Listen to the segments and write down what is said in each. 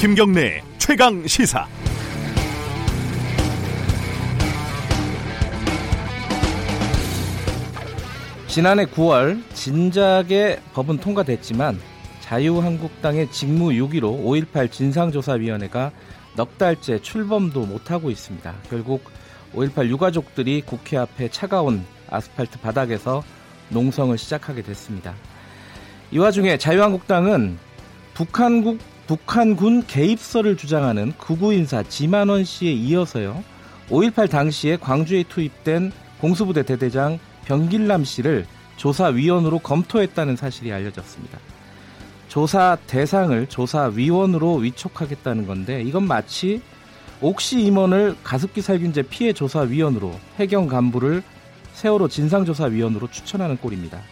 김경래 최강 시사. 지난해 9월 진작에 법은 통과됐지만 자유한국당의 직무 6위로 5.18 진상조사위원회가 넉 달째 출범도 못하고 있습니다. 결국 5.18 유가족들이 국회 앞에 차가운 아스팔트 바닥에서 농성을 시작하게 됐습니다. 이 와중에 자유한국당은 북한국 북한군 개입설을 주장하는 구구 인사 지만원 씨에 이어서요. 5.18 당시에 광주에 투입된 공수부대 대대장 병길남 씨를 조사위원으로 검토했다는 사실이 알려졌습니다. 조사 대상을 조사위원으로 위촉하겠다는 건데 이건 마치 옥시 임원을 가습기 살균제 피해 조사위원으로 해경 간부를 세월호 진상조사위원으로 추천하는 꼴입니다.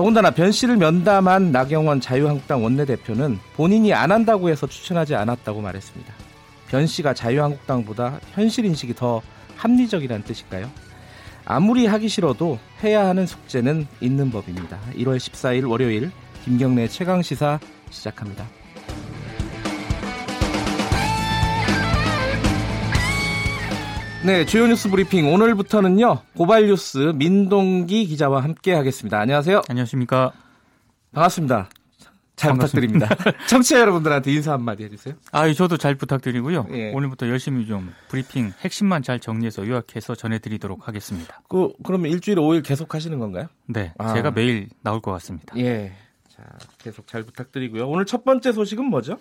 더군다나 변 씨를 면담한 나경원 자유한국당 원내대표는 본인이 안 한다고 해서 추천하지 않았다고 말했습니다. 변 씨가 자유한국당보다 현실 인식이 더 합리적이라는 뜻일까요? 아무리 하기 싫어도 해야 하는 숙제는 있는 법입니다. 1월 14일 월요일 김경래 최강 시사 시작합니다. 네, 주요 뉴스 브리핑 오늘부터는요. 고발 뉴스 민동기 기자와 함께 하겠습니다. 안녕하세요. 안녕하십니까? 반갑습니다. 잘 반갑습니다. 부탁드립니다. 청취자 여러분들한테 인사 한마디 해주세요. 아, 저도 잘 부탁드리고요. 예. 오늘부터 열심히 좀 브리핑 핵심만 잘 정리해서 요약해서 전해드리도록 하겠습니다. 그 그러면 일주일에 5일 계속 하시는 건가요? 네, 아. 제가 매일 나올 것 같습니다. 예, 자 계속 잘 부탁드리고요. 오늘 첫 번째 소식은 뭐죠?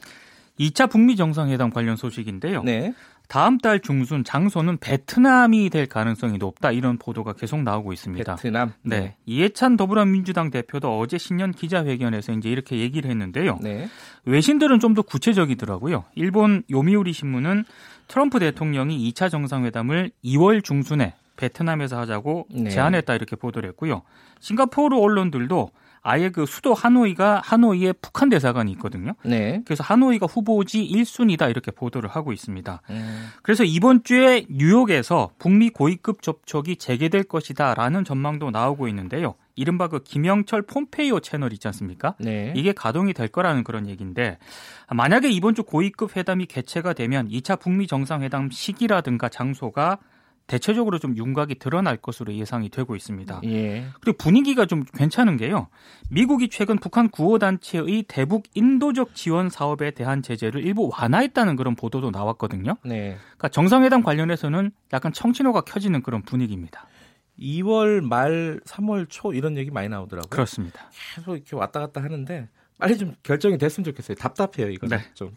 2차 북미 정상회담 관련 소식인데요. 네. 다음 달 중순 장소는 베트남이 될 가능성이 높다 이런 보도가 계속 나오고 있습니다. 베트남. 네. 네. 이해찬 더불어민주당 대표도 어제 신년 기자회견에서 이제 이렇게 얘기를 했는데요. 네. 외신들은 좀 더 구체적이더라고요. 일본 요미우리 신문은 트럼프 대통령이 2차 정상회담을 2월 중순에 베트남에서 하자고 네. 제안했다 이렇게 보도를 했고요. 싱가포르 언론들도 아예 그 수도 하노이가 하노이에 북한 대사관이 있거든요. 네. 그래서 하노이가 후보지 1순위다 이렇게 보도를 하고 있습니다. 음. 그래서 이번 주에 뉴욕에서 북미 고위급 접촉이 재개될 것이다라는 전망도 나오고 있는데요. 이른바 그 김영철 폼페이오 채널 있지 않습니까? 네. 이게 가동이 될 거라는 그런 얘기인데 만약에 이번 주 고위급 회담이 개최가 되면 2차 북미 정상회담 시기라든가 장소가 대체적으로 좀 윤곽이 드러날 것으로 예상이 되고 있습니다. 예. 그리고 분위기가 좀 괜찮은 게요. 미국이 최근 북한 구호 단체의 대북 인도적 지원 사업에 대한 제재를 일부 완화했다는 그런 보도도 나왔거든요. 네. 그러니까 정상회담 관련해서는 약간 청신호가 켜지는 그런 분위기입니다. 2월 말 3월 초 이런 얘기 많이 나오더라고요. 그렇습니다. 계속 이렇게 왔다 갔다 하는데 빨리 좀 결정이 됐으면 좋겠어요. 답답해요, 이거. 네. 좀.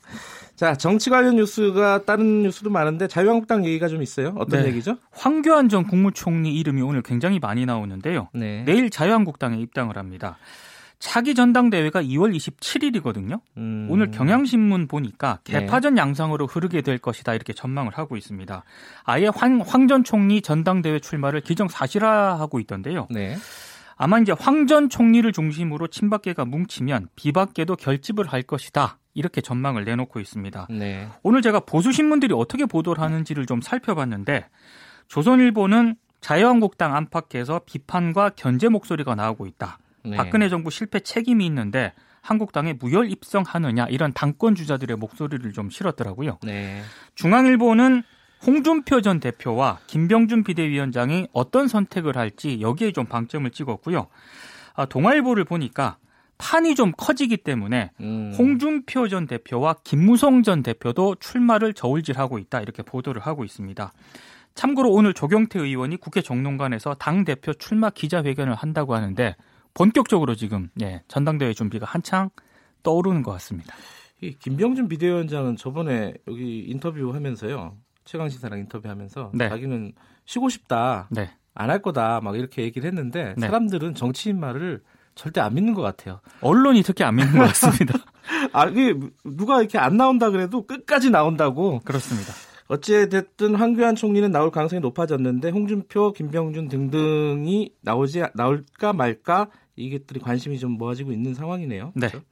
자, 정치 관련 뉴스가 다른 뉴스도 많은데 자유한국당 얘기가 좀 있어요. 어떤 네. 얘기죠? 황교안 전 국무총리 이름이 오늘 굉장히 많이 나오는데요. 네. 내일 자유한국당에 입당을 합니다. 차기 전당대회가 2월 27일이거든요. 음... 오늘 경향신문 보니까 네. 개파전 양상으로 흐르게 될 것이다 이렇게 전망을 하고 있습니다. 아예 황 전 총리 전당대회 출마를 기정사실화하고 있던데요. 네. 아마 이제 황 전 총리를 중심으로 친박계가 뭉치면 비박계도 결집을 할 것이다. 이렇게 전망을 내놓고 있습니다. 네. 오늘 제가 보수 신문들이 어떻게 보도를 하는지를 좀 살펴봤는데 조선일보는 자유한국당 안팎에서 비판과 견제 목소리가 나오고 있다. 네. 박근혜 정부 실패 책임이 있는데 한국당에 무혈 입성하느냐 이런 당권 주자들의 목소리를 좀 실었더라고요. 네. 중앙일보는 홍준표 전 대표와 김병준 비대위원장이 어떤 선택을 할지 여기에 좀 방점을 찍었고요. 아, 동아일보를 보니까 판이 좀 커지기 때문에 음. 홍준표 전 대표와 김무성 전 대표도 출마를 저울질하고 있다 이렇게 보도를 하고 있습니다. 참고로 오늘 조경태 의원이 국회 정론관에서 당 대표 출마 기자회견을 한다고 하는데 본격적으로 지금 예, 전당대회 준비가 한창 떠오르는 것 같습니다. 이 김병준 비대위원장은 저번에 여기 인터뷰하면서요. 최강 시사랑 인터뷰하면서 네. 자기는 쉬고 싶다. 네. 안할 거다. 막 이렇게 얘기를 했는데 네. 사람들은 정치인 말을 절대 안 믿는 것 같아요. 언론이 특히 안 믿는 것 같습니다. 아, 이게 누가 이렇게 안 나온다 그래도 끝까지 나온다고. 그렇습니다. 어찌됐든 황교안 총리는 나올 가능성이 높아졌는데 홍준표, 김병준 등등이 나오지 나올까 말까 이것들이 관심이 좀 모아지고 있는 상황이네요. 네. 그렇죠?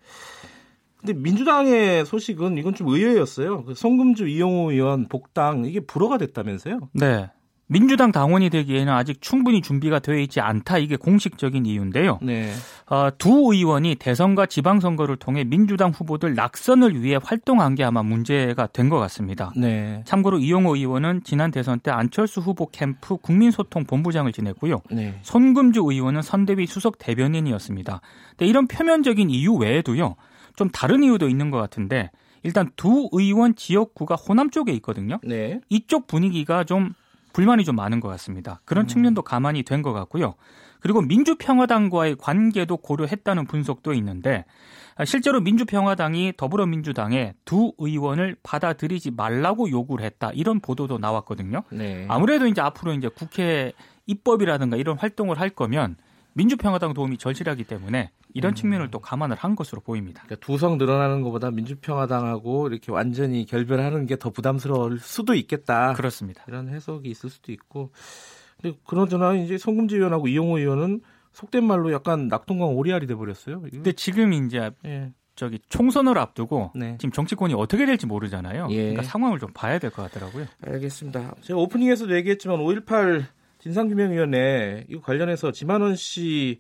근데 민주당의 소식은 이건 좀 의외였어요. 그 송금주 이용호 의원 복당 이게 불허가 됐다면서요? 네. 민주당 당원이 되기에는 아직 충분히 준비가 되어 있지 않다 이게 공식적인 이유인데요. 네. 어, 두 의원이 대선과 지방선거를 통해 민주당 후보들 낙선을 위해 활동한 게 아마 문제가 된 것 같습니다. 네. 참고로 이용호 의원은 지난 대선 때 안철수 후보 캠프 국민소통 본부장을 지냈고요. 네. 손금주 의원은 선대위 수석 대변인이었습니다. 근데 이런 표면적인 이유 외에도요. 좀 다른 이유도 있는 것 같은데 일단 두 의원 지역구가 호남 쪽에 있거든요. 네. 이쪽 분위기가 좀 불만이 좀 많은 것 같습니다. 그런 음. 측면도 가만히 된 것 같고요. 그리고 민주평화당과의 관계도 고려했다는 분석도 있는데 실제로 민주평화당이 더불어민주당에 두 의원을 받아들이지 말라고 요구를 했다 이런 보도도 나왔거든요. 네. 아무래도 이제 앞으로 이제 국회 입법이라든가 이런 활동을 할 거면 민주평화당 도움이 절실하기 때문에 이런 음. 측면을 또 감안을 한 것으로 보입니다. 그러니까 두성 늘어나는 것보다 민주평화당하고 이렇게 완전히 결별하는 게 더 부담스러울 수도 있겠다. 그렇습니다. 이런 해석이 있을 수도 있고. 근데 그러저나 이제 송금지 의원하고 이용호 의원은 속된 말로 약간 낙동강 오리알이 돼 버렸어요. 근데 지금 이제 예. 저기 총선을 앞두고 네. 지금 정치권이 어떻게 될지 모르잖아요. 예. 그러니까 상황을 좀 봐야 될 것 같더라고요. 알겠습니다. 제가 오프닝에서도 얘기했지만 5.18 진상규명위원회 이거 관련해서 지만원 씨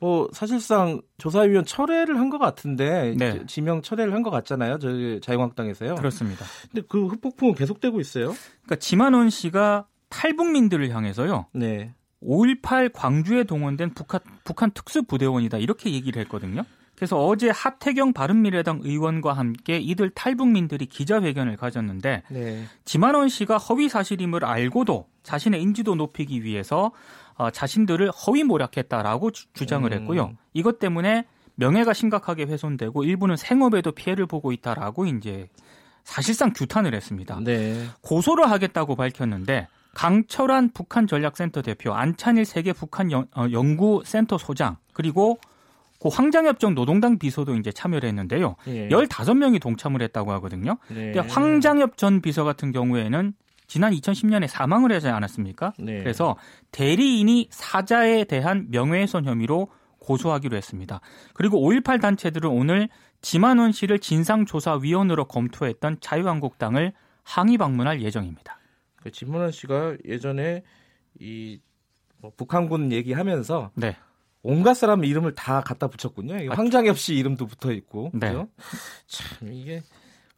뭐 사실상 조사위원 철회를 한 것 같은데 네. 지명 철회를 한 것 같잖아요. 저희 자유한국당에서요. 그렇습니다. 근데 그 흑폭풍은 계속되고 있어요. 그러니까 지만원 씨가 탈북민들을 향해서요. 네. 5.18 광주에 동원된 북한, 북한 특수부대원이다 이렇게 얘기를 했거든요. 그래서 어제 하태경 바른미래당 의원과 함께 이들 탈북민들이 기자회견을 가졌는데 네. 지만원 씨가 허위 사실임을 알고도 자신의 인지도 높이기 위해서 어, 자신들을 허위 모략했다라고 주, 장을 음. 했고요. 이것 때문에 명예가 심각하게 훼손되고 일부는 생업에도 피해를 보고 있다라고 이제 사실상 규탄을 했습니다. 네. 고소를 하겠다고 밝혔는데 강철환 북한 전략센터 대표, 안찬일 세계 북한 연, 어, 연구센터 소장, 그리고 그 황장엽정 노동당 비서도 이제 참여를 했는데요. 예. 15명이 동참을 했다고 하거든요. 네. 근데 황장엽 전 비서 같은 경우에는 지난 2010년에 사망을 하지 않았습니까? 네. 그래서 대리인이 사자에 대한 명예훼손 혐의로 고소하기로 했습니다. 그리고 5.18 단체들은 오늘 지만원 씨를 진상조사위원으로 검토했던 자유한국당을 항의 방문할 예정입니다. 그 지만원 씨가 예전에 이 뭐 북한군 얘기하면서 네. 온갖 사람 이름을 다 갖다 붙였군요. 아, 황장엽 씨 이름도 붙어 있고. 네. 그죠? 참 이게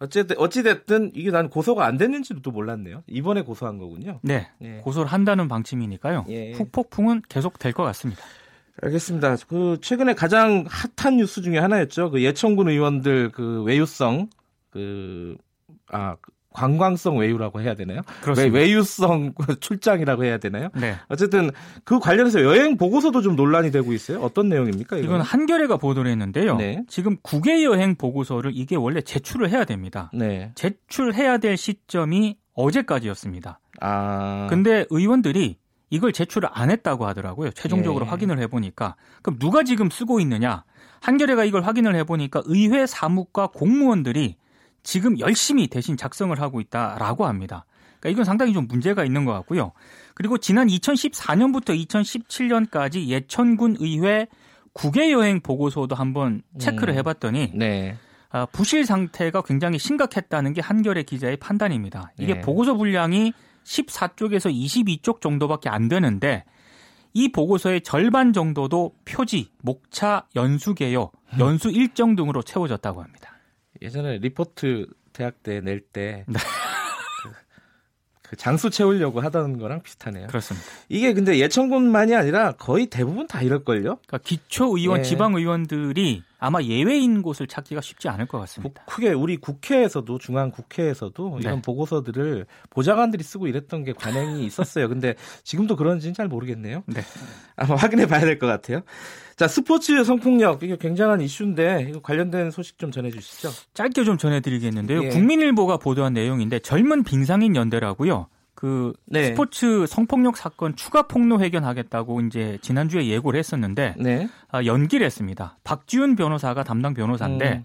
어쨌든 어찌 됐든 이게 난 고소가 안 됐는지도 몰랐네요. 이번에 고소한 거군요. 네. 예. 고소를 한다는 방침이니까요. 예. 후폭풍은 계속 될 것 같습니다. 알겠습니다. 그 최근에 가장 핫한 뉴스 중에 하나였죠. 그 예천군 의원들 그 외유성 그 아 관광성 외유라고 해야 되나요? 그렇습니다. 외유성 출장이라고 해야 되나요? 네. 어쨌든 그 관련해서 여행 보고서도 좀 논란이 되고 있어요. 어떤 내용입니까? 이건, 이건 한겨레가 보도를 했는데요. 네. 지금 국외 여행 보고서를 이게 원래 제출을 해야 됩니다. 네. 제출해야 될 시점이 어제까지였습니다. 아. 근데 의원들이 이걸 제출을 안 했다고 하더라고요. 최종적으로 네. 확인을 해보니까. 그럼 누가 지금 쓰고 있느냐? 한겨레가 이걸 확인을 해보니까 의회 사무과 공무원들이 지금 열심히 대신 작성을 하고 있다라고 합니다. 그러니까 이건 상당히 좀 문제가 있는 것 같고요. 그리고 지난 2014년부터 2017년까지 예천군 의회 국외 여행 보고서도 한번 체크를 음. 해봤더니 네. 아, 부실 상태가 굉장히 심각했다는 게 한겨레 기자의 판단입니다. 이게 네. 보고서 분량이 14쪽에서 22쪽 정도밖에 안 되는데 이 보고서의 절반 정도도 표지, 목차, 연수 개요, 연수 일정 등으로 채워졌다고 합니다. 예전에 리포트 대학 때 낼때 네. 그, 그 장수 채우려고 하던 거랑 비슷하네요. 그렇습니다. 이게 근데 예천군만이 아니라 거의 대부분 다 이럴걸요? 그러니까 기초 의원, 네. 지방 의원들이 아마 예외인 곳을 찾기가 쉽지 않을 것 같습니다. 크게 우리 국회에서도 중앙 국회에서도 이런 네. 보고서들을 보좌관들이 쓰고 이랬던 게 관행이 있었어요. 근데 지금도 그런지는 잘 모르겠네요. 네. 아마 확인해 봐야 될 것 같아요. 자, 스포츠 성폭력 이게 굉장한 이슈인데 이거 관련된 소식 좀 전해 주시죠. 짧게 좀 전해 드리겠는데요. 예. 국민일보가 보도한 내용인데 젊은 빙상인 연대라고요. 그 네. 스포츠 성폭력 사건 추가 폭로 회견하겠다고 이제 지난주에 예고를 했었는데 네. 아, 연기를 했습니다. 박지훈 변호사가 담당 변호사인데 음.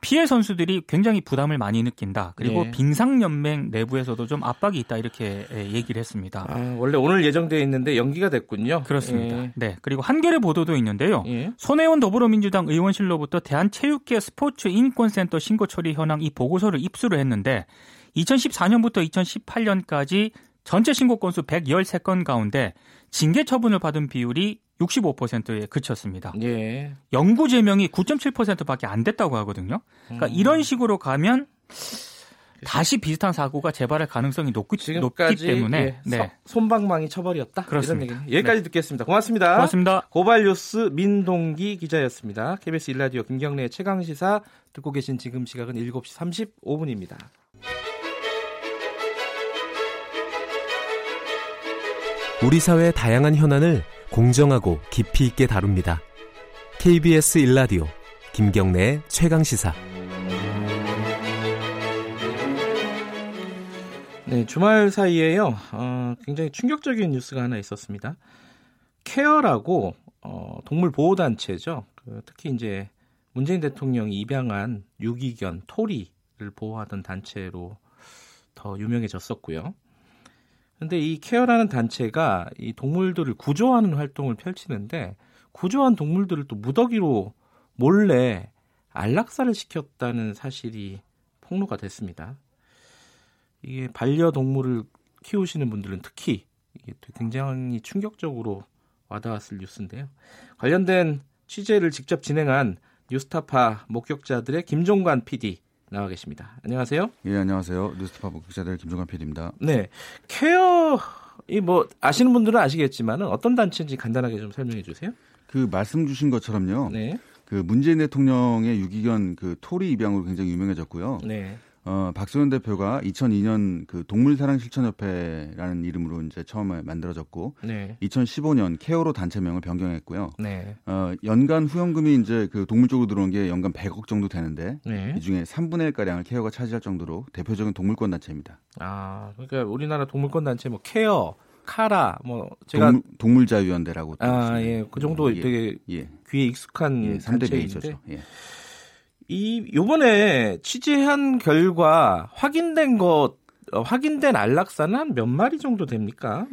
피해 선수들이 굉장히 부담을 많이 느낀다. 그리고 예. 빙상연맹 내부에서도 좀 압박이 있다 이렇게 예, 얘기를 했습니다. 아, 원래 오늘 예정되어 있는데 연기가 됐군요. 그렇습니다. 예. 네. 그리고 한겨레 보도도 있는데요. 예. 손혜원 더불어민주당 의원실로부터 대한체육계 스포츠 인권센터 신고 처리 현황 이 보고서를 입수를 했는데 2014년부터 2018년까지 전체 신고 건수 113건 가운데 징계 처분을 받은 비율이 65%에 그쳤습니다. 예. 영구 제명이 9.7%밖에 안 됐다고 하거든요. 그러니까 음. 이런 식으로 가면 다시 비슷한 사고가 재발할 가능성이 높기, 높기 때문에 예, 네. 손방망이 처벌이었다. 그렇습니다. 여기까지 네. 듣겠습니다. 고맙습니다. 고맙습니다. 고발뉴스 민동기 기자였습니다. KBS 일라디오 김경래 최강 시사 듣고 계신 지금 시각은 7시 35분입니다. 우리 사회의 다양한 현안을 공정하고 깊이 있게 다룹니다. KBS 일라디오 김경래의 최강 시사. 네, 주말 사이에요. 어, 굉장히 충격적인 뉴스가 하나 있었습니다. 케어라고 어, 동물 보호 단체죠. 그, 특히 이제 문재인 대통령이 입양한 유기견 토리를 보호하던 단체로 더 유명해졌었고요. 근데 이 케어라는 단체가 이 동물들을 구조하는 활동을 펼치는데 구조한 동물들을 또 무더기로 몰래 안락사를 시켰다는 사실이 폭로가 됐습니다. 이게 반려동물을 키우시는 분들은 특히 이게 굉장히 충격적으로 와닿았을 뉴스인데요. 관련된 취재를 직접 진행한 뉴스타파 목격자들의 김종관 PD 나와 계십니다. 안녕하세요. 예, 안녕하세요. 뉴스타파 목격자들 김종관 PD입니다. 네. 케어 이 뭐 아시는 분들은 아시겠지만 어떤 단체인지 간단하게 좀 설명해 주세요. 그 말씀 주신 것처럼요. 네. 그 문재인 대통령의 유기견 그 토리 입양으로 굉장히 유명해졌고요. 네. 어, 박소연 대표가 2002년 그 동물사랑 실천협회라는 이름으로 이제 처음에 만들어졌고, 네. 2015년 케어로 단체명을 변경했고요. 네. 어, 연간 후원금이 이제 그 동물 쪽으로 들어온 게 연간 100억 정도 되는데, 네. 이 중에 3분의 1 가량을 케어가 차지할 정도로 대표적인 동물권 단체입니다. 아, 그러니까 우리나라 동물권 단체 뭐 케어, 카라, 뭐 제가 동물, 자유연대라고 아, 예, 그 정도 예, 되게 예. 귀에 익숙한 예, 3대 베이저죠. 예. 이 요번에 취재한 결과 확인된 것 어, 확인된 안락사는 한 몇 마리 정도 됩니까?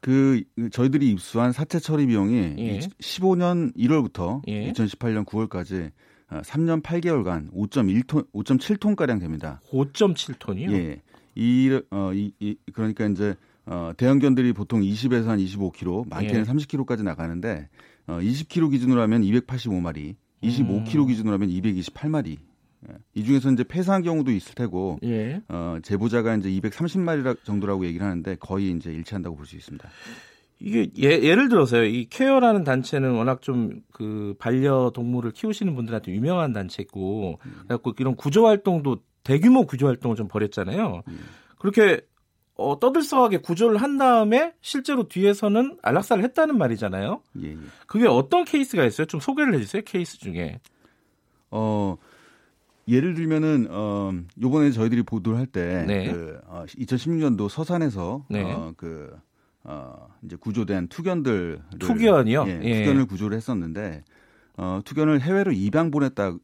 그 저희들이 입수한 사체 처리 비용이 예. 15년 1월부터 예. 2018년 9월까지 3년 8개월간 5.1톤, 5.7톤 가량 됩니다. 5.7톤이요? 예. 이, 어, 이, 이 그러니까 이제 어, 대형견들이 보통 20에서 한 25kg, 많게는 예. 30kg까지 나가는데 어, 20kg 기준으로 하면 285마리, 25kg 음. 기준으로 하면 228마리. 예. 이 중에서 이제 폐사한 경우도 있을 테고 예. 어, 제보자가 이제 230마리 정도라고 얘기를 하는데 거의 이제 일치한다고 볼 수 있습니다. 이게 예, 를 들어서요. 이 케어라는 단체는 워낙 좀 그 반려 동물을 키우시는 분들한테 유명한 단체고 음. 그래갖고 이런 구조 활동도 대규모 구조 활동을 좀 벌였잖아요. 음. 그렇게 어, 떠들썩하게 구조를 한 다음에 실제로 뒤에서는 안락사를 했다는 말이잖아요. 예, 예. 그게 어떤 케이스가 있어요? 좀 소개를 해주세요. 케이스 중에. 어, 예를 들면은 어 요번에 저희들이 보도를 할때 네. 그 어, 2016년도 서산에서 네. 어 그 어 이제 구조된 투견들 투견이요? 예, 예. 투견을 구조를 했었는데 어 투견을 해외로 입양 보냈다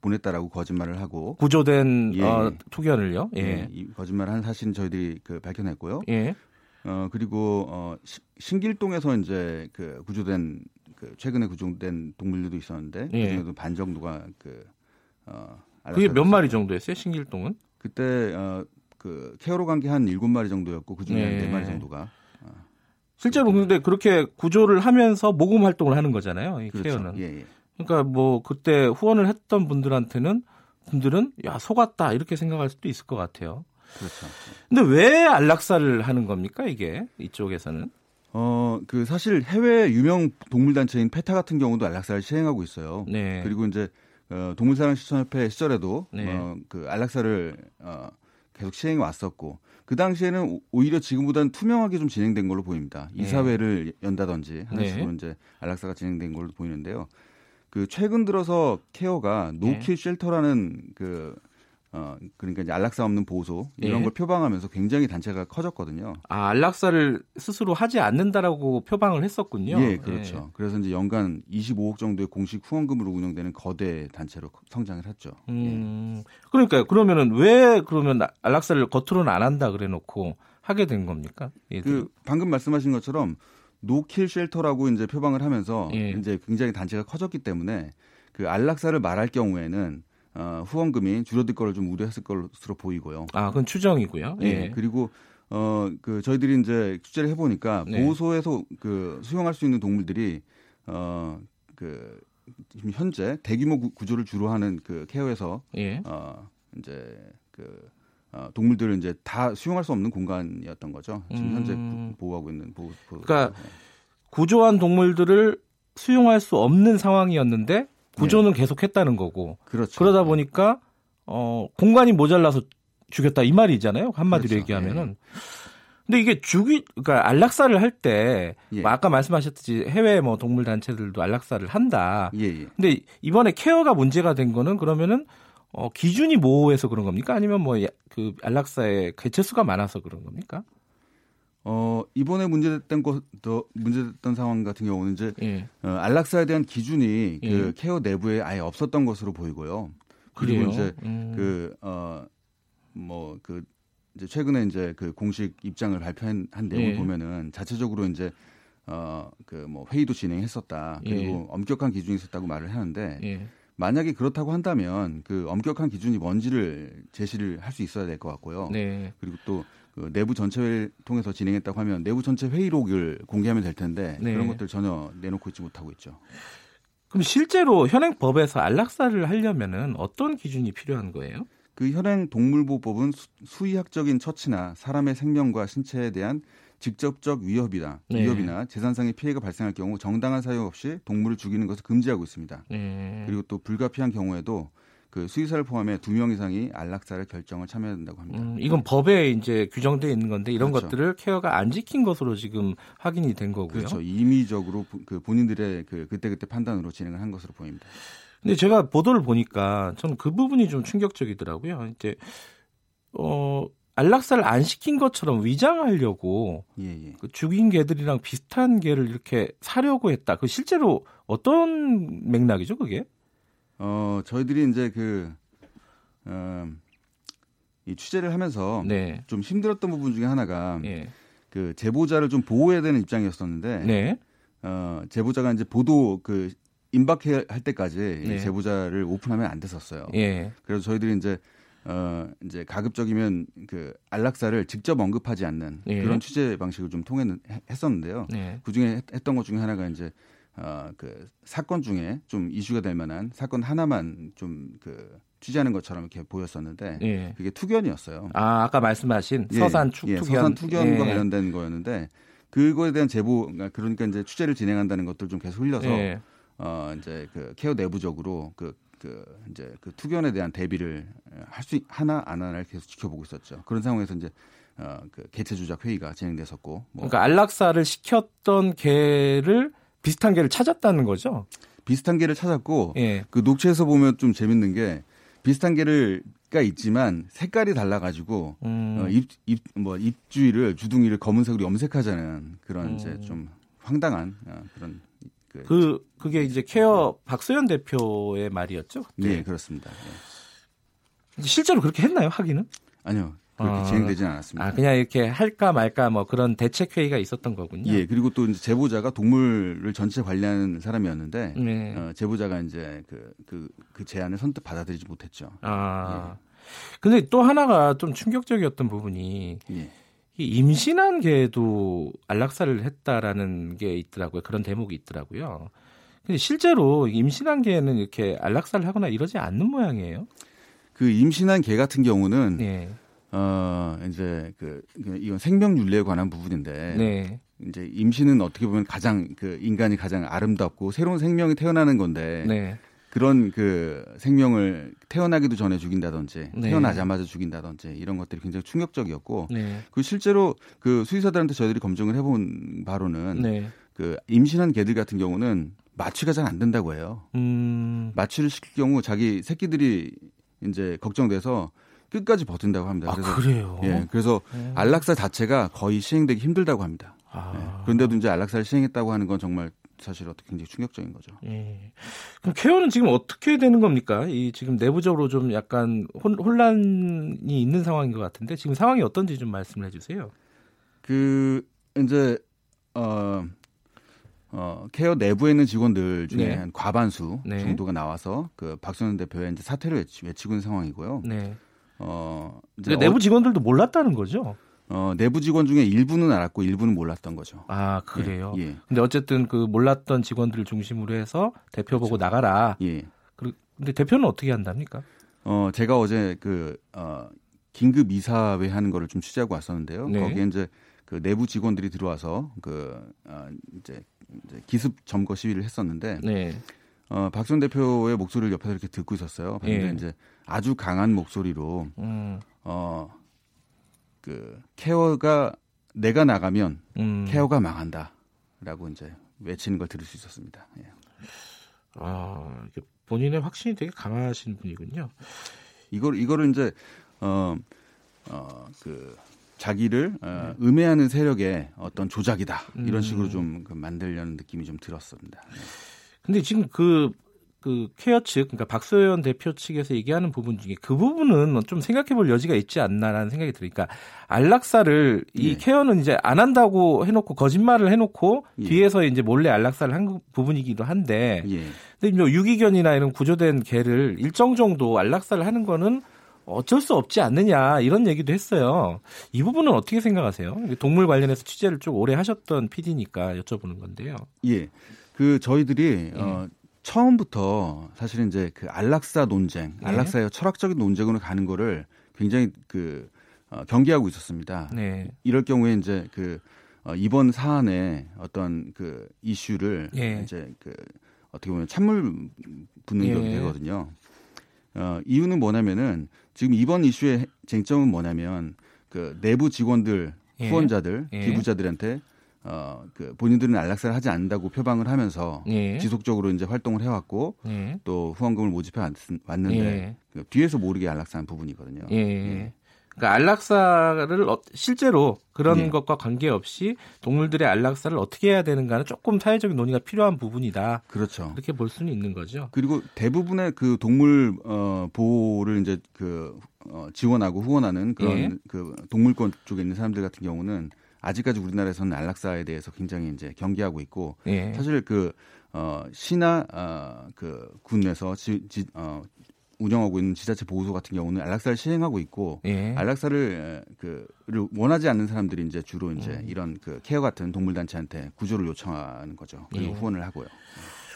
보냈다라고 거짓말을 하고 구조된 예, 어, 투견을요. 예. 예. 이 거짓말을 한 사실은 저희들이 그 밝혀냈고요. 예. 어 그리고 어 시, 신길동에서 이제 그 구조된 그 최근에 구조된 동물들도 있었는데 예. 그중에도 반 정도가 그어 그게 몇 마리 정도였어요? 신길동은? 그때 어그 케어로 간 게 한 일곱 마리 정도였고 그중에 네. 네 마리 정도가 어, 실제로 근데 그렇게 구조를 하면서 모금 활동을 하는 거잖아요. 이 그렇죠. 케어는. 예, 예. 그러니까 뭐 그때 후원을 했던 분들한테는 분들은 야 속았다 이렇게 생각할 수도 있을 것 같아요. 그렇죠. 근데 왜 안락사를 하는 겁니까 이게 이쪽에서는? 어, 그 사실 해외 유명 동물 단체인 페타 같은 경우도 안락사를 시행하고 있어요. 네. 그리고 이제 어, 동물사랑 실천협회 시절에도 네. 어, 그 안락사를 어, 계속 시행해 왔었고 그 당시에는 오히려 지금보다는 투명하게 좀 진행된 걸로 보입니다. 네. 이사회를 연다든지 하는 식으로 네. 이제 안락사가 진행된 걸로 보이는데요. 그 최근 들어서 케어가 노킬 네. 쉘터라는 그 어, 그러니까 이제 안락사 없는 보호소 이런 예. 걸 표방하면서 굉장히 단체가 커졌거든요. 아, 안락사를 스스로 하지 않는다라고 표방을 했었군요. 예, 그렇죠. 예. 그래서 이제 연간 25억 정도의 공식 후원금으로 운영되는 거대 단체로 성장을 했죠. 음, 예. 그러니까 그러면은 왜 그러면 안락사를 겉으로는 안 한다 그래 놓고 하게 된 겁니까? 그 방금 말씀하신 것처럼 노킬 쉘터라고 이제 표방을 하면서 예. 이제 굉장히 단체가 커졌기 때문에 그 안락사를 말할 경우에는 어, 후원금이 줄어들 거를 좀 우려했을 것으로 보이고요. 아, 그건 추정이고요. 예. 예. 그리고 어, 그 저희들이 이제 취재를 해보니까 네. 보호소에서 그 수용할 수 있는 동물들이 어, 그 지금 현재 대규모 구조를 주로 하는 그 케어에서 예. 어, 이제 그 어, 동물들을 이제 다 수용할 수 없는 공간이었던 거죠. 지금 음. 현재 보호하고 있는 보호. 보호 그러니까 네. 구조한 동물들을 수용할 수 없는 상황이었는데 구조는 네. 계속했다는 거고. 그렇죠. 그러다 네. 보니까 어, 공간이 모자라서 죽였다 이 말이잖아요. 한마디로 그렇죠. 얘기하면은. 네. 근데 이게 죽이 그러니까 안락사를 할때 예. 뭐 아까 말씀하셨듯이 해외 뭐 동물 단체들도 안락사를 한다. 예, 예. 근데 이번에 케어가 문제가 된 거는 그러면은 어 기준이 모호해서 그런 겁니까? 아니면 뭐 그 안락사의 개체 수가 많아서 그런 겁니까? 어 이번에 문제됐던 것도 문제됐던 상황 같은 경우는 이제 예. 어, 안락사에 대한 기준이 그 예. 케어 내부에 아예 없었던 것으로 보이고요. 그리고 그래요? 이제 음. 그 어 뭐 그 이제 최근에 이제 그 공식 입장을 발표한 한 내용을 예. 보면은 자체적으로 이제 어 그 뭐 회의도 진행했었다 그리고 예. 엄격한 기준이 있었다고 말을 하는데 예. 만약에 그렇다고 한다면 그 엄격한 기준이 뭔지를 제시를 할 수 있어야 될 것 같고요. 네. 그리고 또 그 내부 전체 회의를 통해서 진행했다고 하면 내부 전체 회의록을 공개하면 될 텐데 네. 그런 것들 전혀 내놓고 있지 못하고 있죠. 그럼 실제로 현행 법에서 안락사를 하려면은 어떤 기준이 필요한 거예요? 그 현행 동물보호법은 수의학적인 처치나 사람의 생명과 신체에 대한 직접적 위협이나 네. 위협이나 재산상의 피해가 발생할 경우 정당한 사유 없이 동물을 죽이는 것을 금지하고 있습니다. 네. 그리고 또 불가피한 경우에도 그 수의사를 포함해 두 명 이상이 안락사를 결정을 참여해야 된다고 합니다. 음, 이건 법에 이제 규정되어 있는 건데 이런 그렇죠. 것들을 케어가 안 지킨 것으로 지금 확인이 된 거고요. 그렇죠. 임의적으로 그 본인들의 그 그때그때 판단으로 진행을 한 것으로 보입니다. 근데 제가 보도를 보니까 저는 그 부분이 좀 충격적이더라고요. 이제 어 안락사를 안 시킨 것처럼 위장하려고 예, 예. 그 죽인 개들이랑 비슷한 개를 이렇게 사려고 했다. 그 실제로 어떤 맥락이죠, 그게? 어 저희들이 이제 그 어, 이 취재를 하면서 네. 좀 힘들었던 부분 중에 하나가 예. 그 제보자를 좀 보호해야 되는 입장이었었는데 네. 어 제보자가 이제 보도 그 임박할 때까지 네. 제보자를 오픈하면 안 됐었어요. 예. 그래서 저희들이 이제 어 이제 가급적이면 그 안락사를 직접 언급하지 않는 예. 그런 취재 방식을 좀 통했었는데요. 예. 그 중에 했던 것 중에 하나가 이제 어그 사건 중에 좀 이슈가 될 만한 사건 하나만 좀 그 취재하는 것처럼 이렇게 보였었는데 예. 그게 투견이었어요. 아 아까 말씀하신 예. 서산 투, 예. 투견 서산 투견과 예. 관련된 거였는데 그거에 대한 제보 그러니까, 그러니까 이제 취재를 진행한다는 것들 좀 계속 흘려서 어 이제 그 케어 내부적으로 그, 그 이제 그 투견에 대한 대비를 할 수 하나 안 하나를 계속 지켜보고 있었죠. 그런 상황에서 이제 어그 개체 조작 회의가 진행됐었고. 뭐. 그러니까 안락사를 시켰던 개를 비슷한 개를 찾았다는 거죠. 비슷한 개를 찾았고 예. 그 녹취에서 보면 좀 재밌는 게 비슷한 개를가 있지만 색깔이 달라가지고 음. 어, 입입 뭐 입주위를 주둥이를 검은색으로 염색하자는 그런 음. 이제 좀 황당한 어, 그런 그, 그 그게 이제 케어 박소연 대표의 말이었죠. 네, 그렇습니다. 네. 실제로 그렇게 했나요? 하기는? 아니요. 그렇게 어, 진행되지는 않았습니다. 아, 그냥 이렇게 할까 말까 뭐 그런 대책 회의가 있었던 거군요. 예, 그리고 또 이제 제보자가 동물을 전체 관리하는 사람이었는데 네. 어, 제보자가 이제 그, 그, 그 제안을 선뜻 받아들이지 못했죠. 아. 예. 근데 또 하나가 좀 충격적이었던 부분이 예. 임신한 개도 안락사를 했다라는 게 있더라고요. 그런 대목이 있더라고요. 근데 실제로 임신한 개는 이렇게 안락사를 하거나 이러지 않는 모양이에요. 그 임신한 개 같은 경우는 네. 어 이제 그 이건 생명윤리에 관한 부분인데 네. 이제 임신은 어떻게 보면 가장 그 인간이 가장 아름답고 새로운 생명이 태어나는 건데 네. 그런 그 생명을 태어나기도 전에 죽인다든지 네. 태어나자마자 죽인다든지 이런 것들이 굉장히 충격적이었고 네. 그 실제로 그 수의사들한테 저희들이 검증을 해본 바로는 네. 그 임신한 개들 같은 경우는 마취가 잘 안 된다고 해요. 음. 마취를 시킬 경우 자기 새끼들이 이제 걱정돼서 끝까지 버틴다고 합니다. 아, 그래서, 그래요? 예, 그래서 네. 안락사 자체가 거의 시행되기 힘들다고 합니다. 아. 예, 그런데도 이제 안락사를 시행했다고 하는 건 정말 사실 어떻게 굉장히 충격적인 거죠. 예. 그럼 케어는 지금 어떻게 되는 겁니까? 이 지금 내부적으로 좀 약간 혼, 혼란이 있는 상황인 것 같은데 지금 상황이 어떤지 좀 말씀을 해주세요. 그 이제 어. 어, 케어 내부에 있는 직원들 중에 네. 한 과반수 네. 정도가 나와서 그 박선현 대표의 이제 사퇴를 외치, 고 있는 상황이고요. 네. 어, 이제 내부 직원들도 몰랐다는 거죠. 어, 내부 직원 중에 일부는 알았고 일부는 몰랐던 거죠. 아 그래요. 예. 예. 근데 어쨌든 그 몰랐던 직원들을 중심으로 해서 대표 보고 그렇죠. 나가라. 예. 근데 대표는 어떻게 한답니까? 어 제가 어제 그 어, 긴급 이사회 하는 거를 좀 취재하고 왔었는데요. 네. 거기에 이제 그 내부 직원들이 들어와서 그 어, 이제, 이제 기습 점거 시위를 했었는데 네. 어, 박선 대표의 목소리를 옆에서 이렇게 듣고 있었어요. 근데 네. 이제 아주 강한 목소리로 음. 어, 그 케어가 내가 나가면 음. 케어가 망한다라고 이제 외치는 걸 들을 수 있었습니다. 예. 아, 본인의 확신이 되게 강하신 분이군요. 이걸 이거를 이제 어 어, 그 자기를 어, 네. 음해하는 세력의 어떤 조작이다 이런 식으로 음. 좀그 만들려는 느낌이 좀 들었습니다. 네. 근데 지금 그 그 케어 측, 그러니까 박소연 대표 측에서 얘기하는 부분 중에 그 부분은 좀 생각해 볼 여지가 있지 않나라는 생각이 들으니까 안락사를 이 예. 케어는 이제 안 한다고 해놓고 거짓말을 해놓고 예. 뒤에서 이제 몰래 안락사를 한 부분이기도 한데 예. 근데 뭐 유기견이나 이런 구조된 개를 일정 정도 안락사를 하는 거는 어쩔 수 없지 않느냐 이런 얘기도 했어요. 이 부분은 어떻게 생각하세요? 동물 관련해서 취재를 좀 오래 하셨던 PD니까 여쭤보는 건데요. 예. 그 저희들이 예. 어 처음부터 사실은 이제 그 안락사 논쟁, 네. 안락사의 철학적인 논쟁으로 가는 거를 굉장히 그 어, 경계하고 있었습니다. 네. 이럴 경우에 이제 그 어, 이번 사안의 어떤 그 이슈를 네. 이제 그 어떻게 보면 찬물 붓는 예. 되거든요. 어, 이유는 뭐냐면은 지금 이번 이슈의 쟁점은 뭐냐면 그 내부 직원들, 예. 후원자들, 예. 기부자들한테 어, 그 본인들은 안락사를 하지 않는다고 표방을 하면서 예. 지속적으로 이제 활동을 해왔고 예. 또 후원금을 모집해 왔는데 예. 그 뒤에서 모르게 안락사한 부분이거든요. 예. 예. 그러니까 안락사를 어, 실제로 그런 예. 것과 관계없이 동물들의 안락사를 어떻게 해야 되는가는 조금 사회적인 논의가 필요한 부분이다. 그렇죠. 그렇게 볼 수는 있는 거죠. 그리고 대부분의 그 동물 어, 보호를 이제 그 어, 지원하고 후원하는 그런 그 동물권 쪽에 있는 사람들 같은 경우는 아직까지 우리나라에서는 안락사에 대해서 굉장히 이제 경계하고 있고 예. 사실 그 어, 시나 어, 그 군에서 지, 지, 어, 운영하고 있는 지자체 보호소 같은 경우는 안락사를 시행하고 있고 예. 안락사를 그를 원하지 않는 사람들이 이제 주로 이제 음. 이런 그 케어 같은 동물 단체한테 구조를 요청하는 거죠. 그리고 예. 후원을 하고요.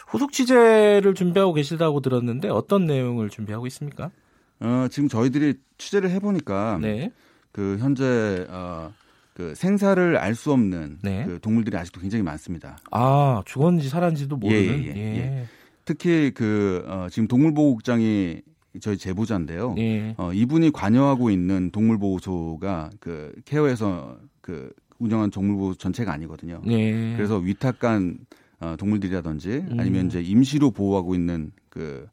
후속 취재를 준비하고 계시다고 들었는데 어떤 내용을 준비하고 있습니까? 어, 지금 저희들이 취재를 해보니까 네. 그 현재 어, 그 생사를 알 수 없는 네. 그 동물들이 아직도 굉장히 많습니다. 아 죽었는지 살았는지도 모르는. 예, 예, 예. 예. 특히 그 어, 지금 동물보호국장이 저희 제보자인데요. 예. 어, 이분이 관여하고 있는 동물보호소가 그 케어에서 그 운영한 동물보호 전체가 아니거든요. 예. 그래서 위탁간 어, 동물들이라든지 아니면 음. 이제 임시로 보호하고 있는 그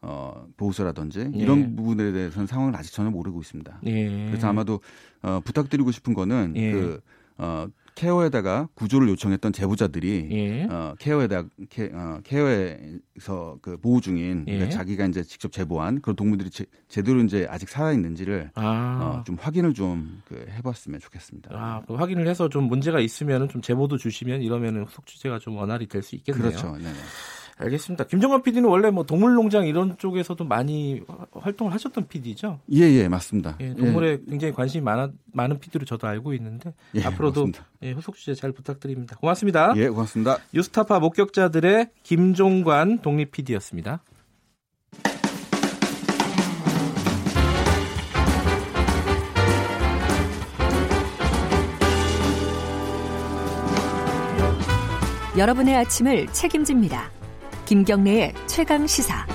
어, 보호소라든지 예. 이런 부분에 대해서는 상황을 아직 전혀 모르고 있습니다. 예. 그래서 아마도 어, 부탁드리고 싶은 거는 예. 그 어, 케어에다가 구조를 요청했던 제보자들이 예. 어, 케어에다 케, 어, 케어에서 그 보호 중인 예. 그러니까 자기가 이제 직접 제보한 그런 동물들이 제, 제대로 이제 아직 살아 있는지를 아. 어, 좀 확인을 좀 그 해봤으면 좋겠습니다. 아, 그 확인을 해서 좀 문제가 있으면은 좀 제보도 주시면 이러면은 후속 취재가 좀 원활히 될 수 있겠네요. 그렇죠. 네 알겠습니다. 김정관 PD는 원래 뭐 동물농장 이런 쪽에서도 많이 활동을 하셨던 PD죠? 예, 예, 맞습니다. 예, 동물에 예. 굉장히 관심이 많아, 많은 PD로 저도 알고 있는데 예, 앞으로도 예, 후속 취재 잘 부탁드립니다. 고맙습니다. 예, 고맙습니다. 뉴스타파 목격자들의 김종관 독립 PD였습니다. 여러분의 아침을 책임집니다. 김경래의 최강 시사.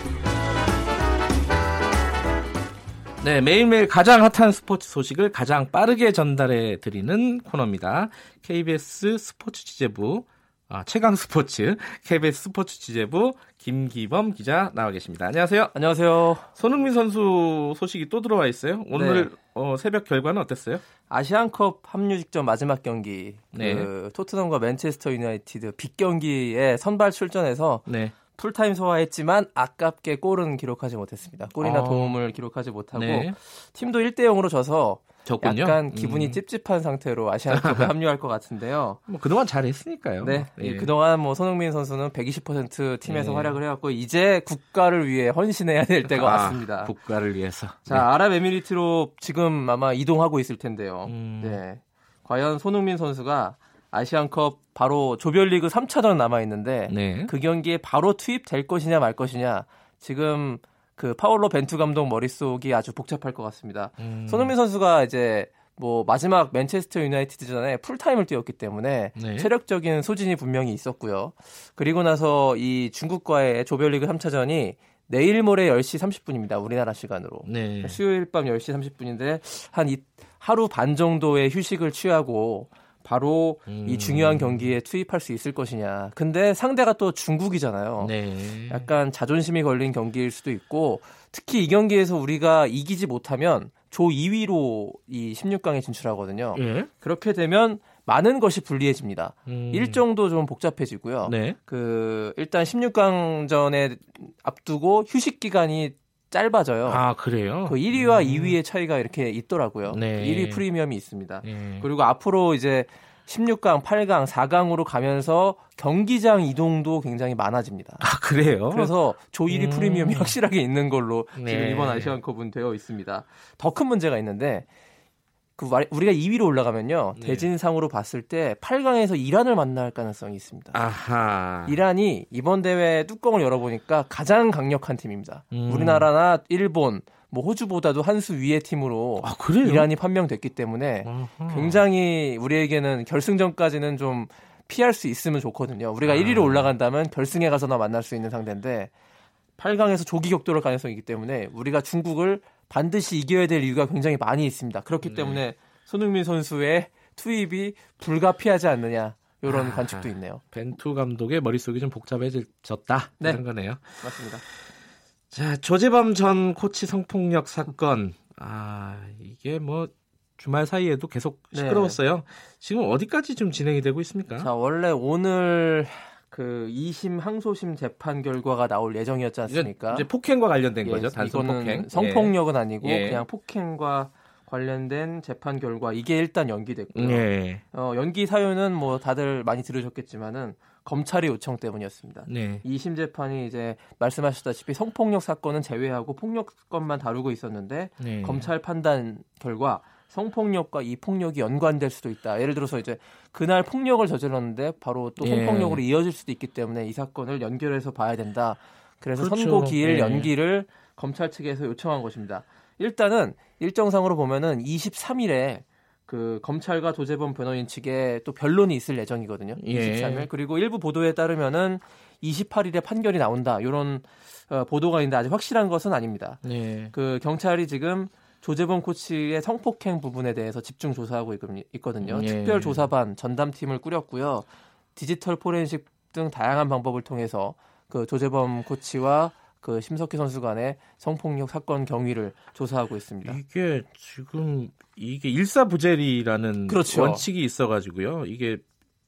네, 매일매일 가장 핫한 스포츠 소식을 가장 빠르게 전달해 드리는 코너입니다. KBS 스포츠 취재부 아, 최강 스포츠 KBS 스포츠 취재부 김기범 기자 나와 계십니다. 안녕하세요. 안녕하세요. 손흥민 선수 소식이 또 들어와 있어요. 오늘 네. 어, 새벽 결과는 어땠어요? 아시안컵 합류 직전 마지막 경기 네. 그 토트넘과 맨체스터 유나이티드 빅 경기에 선발 출전해서 네. 풀타임 소화했지만 아깝게 골은 기록하지 못했습니다. 골이나 아. 도움을 기록하지 못하고 네. 팀도 1대 0으로 져서 졌군요. 약간 기분이 음. 찝찝한 상태로 아시안컵에 합류할 것 같은데요. 뭐 그동안 잘했으니까요. 네, 예. 그동안 뭐 손흥민 선수는 120% 팀에서 예. 활약을 해왔고 이제 국가를 위해 헌신해야 될 때가 아, 왔습니다. 국가를 위해서. 자, 네. 아랍에미리트로 지금 아마 이동하고 있을 텐데요. 음. 네. 과연 손흥민 선수가 아시안컵 바로 조별리그 3차전 남아 있는데 네. 그 경기에 바로 투입될 것이냐 말 것이냐 지금 그 파울로 벤투 감독 머릿속이 아주 복잡할 것 같습니다. 음. 손흥민 선수가 이제 뭐 마지막 맨체스터 유나이티드전에 풀타임을 뛰었기 때문에 네. 체력적인 소진이 분명히 있었고요. 그리고 나서 이 중국과의 조별리그 3차전이 내일 모레 10시 30분입니다. 우리나라 시간으로. 네. 수요일 밤 10시 30분인데 한 이, 하루 반 정도의 휴식을 취하고 바로 음. 이 중요한 경기에 투입할 수 있을 것이냐. 근데 상대가 또 중국이잖아요. 네. 약간 자존심이 걸린 경기일 수도 있고 특히 이 경기에서 우리가 이기지 못하면 조 2위로 이 16강에 진출하거든요. 예? 그렇게 되면 많은 것이 불리해집니다. 음. 일정도 좀 복잡해지고요. 네. 그 일단 16강전에 앞두고 휴식 기간이 짧아져요. 아, 그래요? 그 1위와 음. 2위의 차이가 이렇게 있더라고요. 네. 1위 프리미엄이 있습니다. 네. 그리고 앞으로 이제 16강, 8강, 4강으로 가면서 경기장 이동도 굉장히 많아집니다. 아, 그래요? 그래서 조 1위 음. 프리미엄이 확실하게 있는 걸로 네. 지금 이번 아시안컵은 되어 있습니다. 더 큰 문제가 있는데 그 우리가 2위로 올라가면요. 네. 대진상으로 봤을 때 8강에서 이란을 만날 가능성이 있습니다. 아하. 이란이 이번 대회 뚜껑을 열어보니까 가장 강력한 팀입니다. 음. 우리나라나 일본, 뭐 호주보다도 한 수 위의 팀으로 아, 이란이 판명됐기 때문에 아하. 굉장히 우리에게는 결승전까지는 좀 피할 수 있으면 좋거든요. 우리가 아. 1위로 올라간다면 결승에 가서나 만날 수 있는 상대인데 8강에서 조기 격돌할 가능성이 있기 때문에 우리가 중국을 반드시 이겨야 될 이유가 굉장히 많이 있습니다. 그렇기 네. 때문에 손흥민 선수의 투입이 불가피하지 않느냐 이런 아, 관측도 있네요. 벤투 감독의 머릿속이 좀 복잡해졌다 네. 그런 거네요. 맞습니다. 자 조재범 전 코치 성폭력 사건 아 이게 뭐 주말 사이에도 계속 네. 시끄러웠어요. 네. 지금 어디까지 좀 진행이 되고 있습니까? 자 원래 오늘 그 2심 항소심 재판 결과가 나올 예정이었지 않습니까? 이제 폭행과 관련된 예, 거죠. 단순 폭행. 성폭력은 예. 아니고 예. 그냥 폭행과 관련된 재판 결과 이게 일단 연기됐고요. 예. 어, 연기 사유는 뭐 다들 많이 들으셨겠지만은 검찰의 요청 때문이었습니다. 네. 2심 재판이 이제 말씀하셨다시피 성폭력 사건은 제외하고 폭력 건만 다루고 있었는데 네. 검찰 판단 결과 성폭력과 이 폭력이 연관될 수도 있다. 예를 들어서 이제 그날 폭력을 저질렀는데 바로 또 예. 성폭력으로 예. 이어질 수도 있기 때문에 이 사건을 연결해서 봐야 된다. 그래서 그렇죠. 선고 기일 예. 연기를 검찰 측에서 요청한 것입니다. 일단은 일정상으로 보면은 23일에 그 검찰과 도재범 변호인 측에 또 변론이 있을 예정이거든요. 예. 23일 그리고 일부 보도에 따르면은 28일에 판결이 나온다. 이런 어, 보도가 있는데 아직 확실한 것은 아닙니다. 예. 그 경찰이 지금 조재범 코치의 성폭행 부분에 대해서 집중 조사하고 있거든요. 예. 특별 조사반 전담팀을 꾸렸고요. 디지털 포렌식 등 다양한 방법을 통해서 그 조재범 코치와 그 심석희 선수 간의 성폭력 사건 경위를 조사하고 있습니다. 이게 지금 이게 일사부재리라는 그렇죠. 원칙이 있어 가지고요. 이게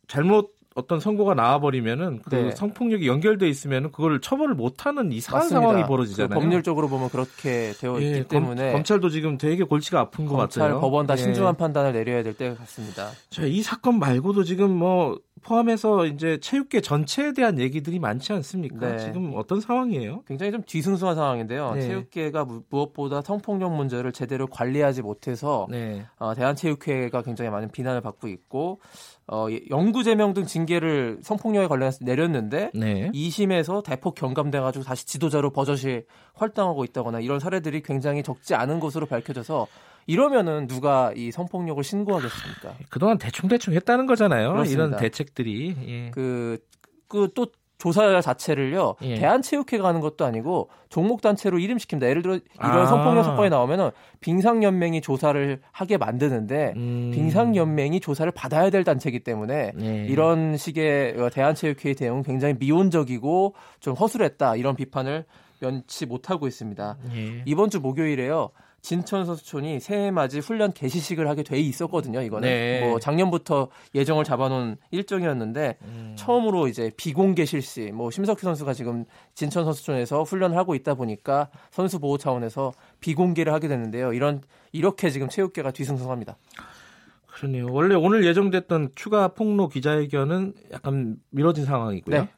잘못 어떤 선고가 나와버리면은 그 네. 성폭력이 연결돼 있으면은 그걸 처벌을 못하는 이상한 맞습니다. 상황이 벌어지잖아요. 그 법률적으로 보면 그렇게 되어 예, 있기 때문에 검, 찰도 지금 되게 골치가 아픈 것 검찰, 같아요. 법원 다 예. 신중한 판단을 내려야 될 때 같습니다. 자, 이 사건 말고도 지금 뭐 포함해서 이제 체육계 전체에 대한 얘기들이 많지 않습니까? 네. 지금 어떤 상황이에요? 굉장히 좀 뒤숭숭한 상황인데요. 네. 체육계가 무엇보다 성폭력 문제를 제대로 관리하지 못해서 네. 어, 대한체육회가 굉장히 많은 비난을 받고 있고 어, 영구 제명 등 징계를 성폭력에 관련해서 내렸는데 네. 2심에서 대폭 경감돼가지고 다시 지도자로 버젓이 활동하고 있다거나 이런 사례들이 굉장히 적지 않은 것으로 밝혀져서 이러면은 누가 이 성폭력을 신고하겠습니까? 그동안 대충대충 했다는 거잖아요. 그렇습니다. 이런 대책들이. 예. 그, 그 또 조사 자체를요 예. 대한체육회가 하는 것도 아니고 종목 단체로 이름시킵니다. 예를 들어 이런 아. 성폭력 사건이 나오면은 빙상연맹이 조사를 하게 만드는데 음. 빙상연맹이 조사를 받아야 될 단체이기 때문에 예. 이런 식의 대한체육회의 대응은 굉장히 미온적이고 좀 허술했다 이런 비판을 면치 못하고 있습니다. 예. 이번 주 목요일에요. 진천 선수촌이 새해 맞이 훈련 개시식을 하게 돼 있었거든요. 이거는 네. 뭐 작년부터 예정을 잡아놓은 일정이었는데 음. 처음으로 이제 비공개 실시. 뭐 심석희 선수가 지금 진천 선수촌에서 훈련을 하고 있다 보니까 선수 보호 차원에서 비공개를 하게 됐는데요. 이런 이렇게 지금 체육계가 뒤숭숭합니다. 그러네요. 원래 오늘 예정됐던 추가 폭로 기자회견은 약간 미뤄진 상황이고요. 네.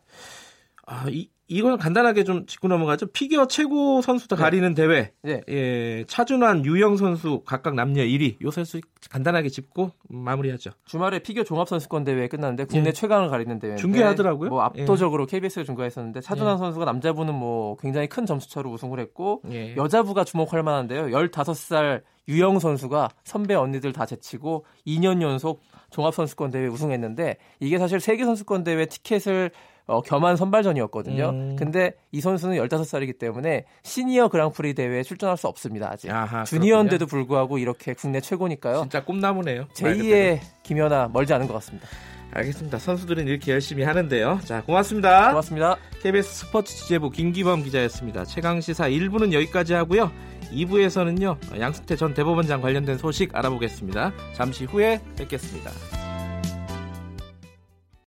아, 이, 이건 간단하게 좀 짚고 넘어가죠. 피겨 최고 선수도 네. 가리는 대회. 네. 예, 차준환, 유영 선수 각각 남녀 1위. 요 선수 간단하게 짚고 마무리하죠. 주말에 피겨 종합 선수권 대회 끝났는데 국내 예. 최강을 가리는 대회. 중계하더라고요. 뭐 압도적으로 예. KBS가 중계했었는데 차준환 예. 선수가 남자분은 뭐 굉장히 큰 점수차로 우승을 했고 예. 여자부가 주목할 만한데요. 15살 유영 선수가 선배 언니들 다 제치고 2년 연속 종합 선수권 대회 우승했는데 이게 사실 세계 선수권 대회 티켓을 어, 겸한 선발전이었거든요. 음. 근데 이 선수는 15살이기 때문에 시니어 그랑프리 대회에 출전할 수 없습니다. 아직. 아하, 주니어인데도 불구하고 이렇게 국내 최고니까요. 진짜 꿈나무네요. 제2의 김연아 멀지 않은 것 같습니다. 알겠습니다. 선수들은 이렇게 열심히 하는데요. 자, 고맙습니다. 고맙습니다. KBS 스포츠 취재부 김기범 기자였습니다. 최강 시사 1부는 여기까지 하고요. 2부에서는요. 양승태 전 대법원장 관련된 소식 알아보겠습니다. 잠시 후에 뵙겠습니다.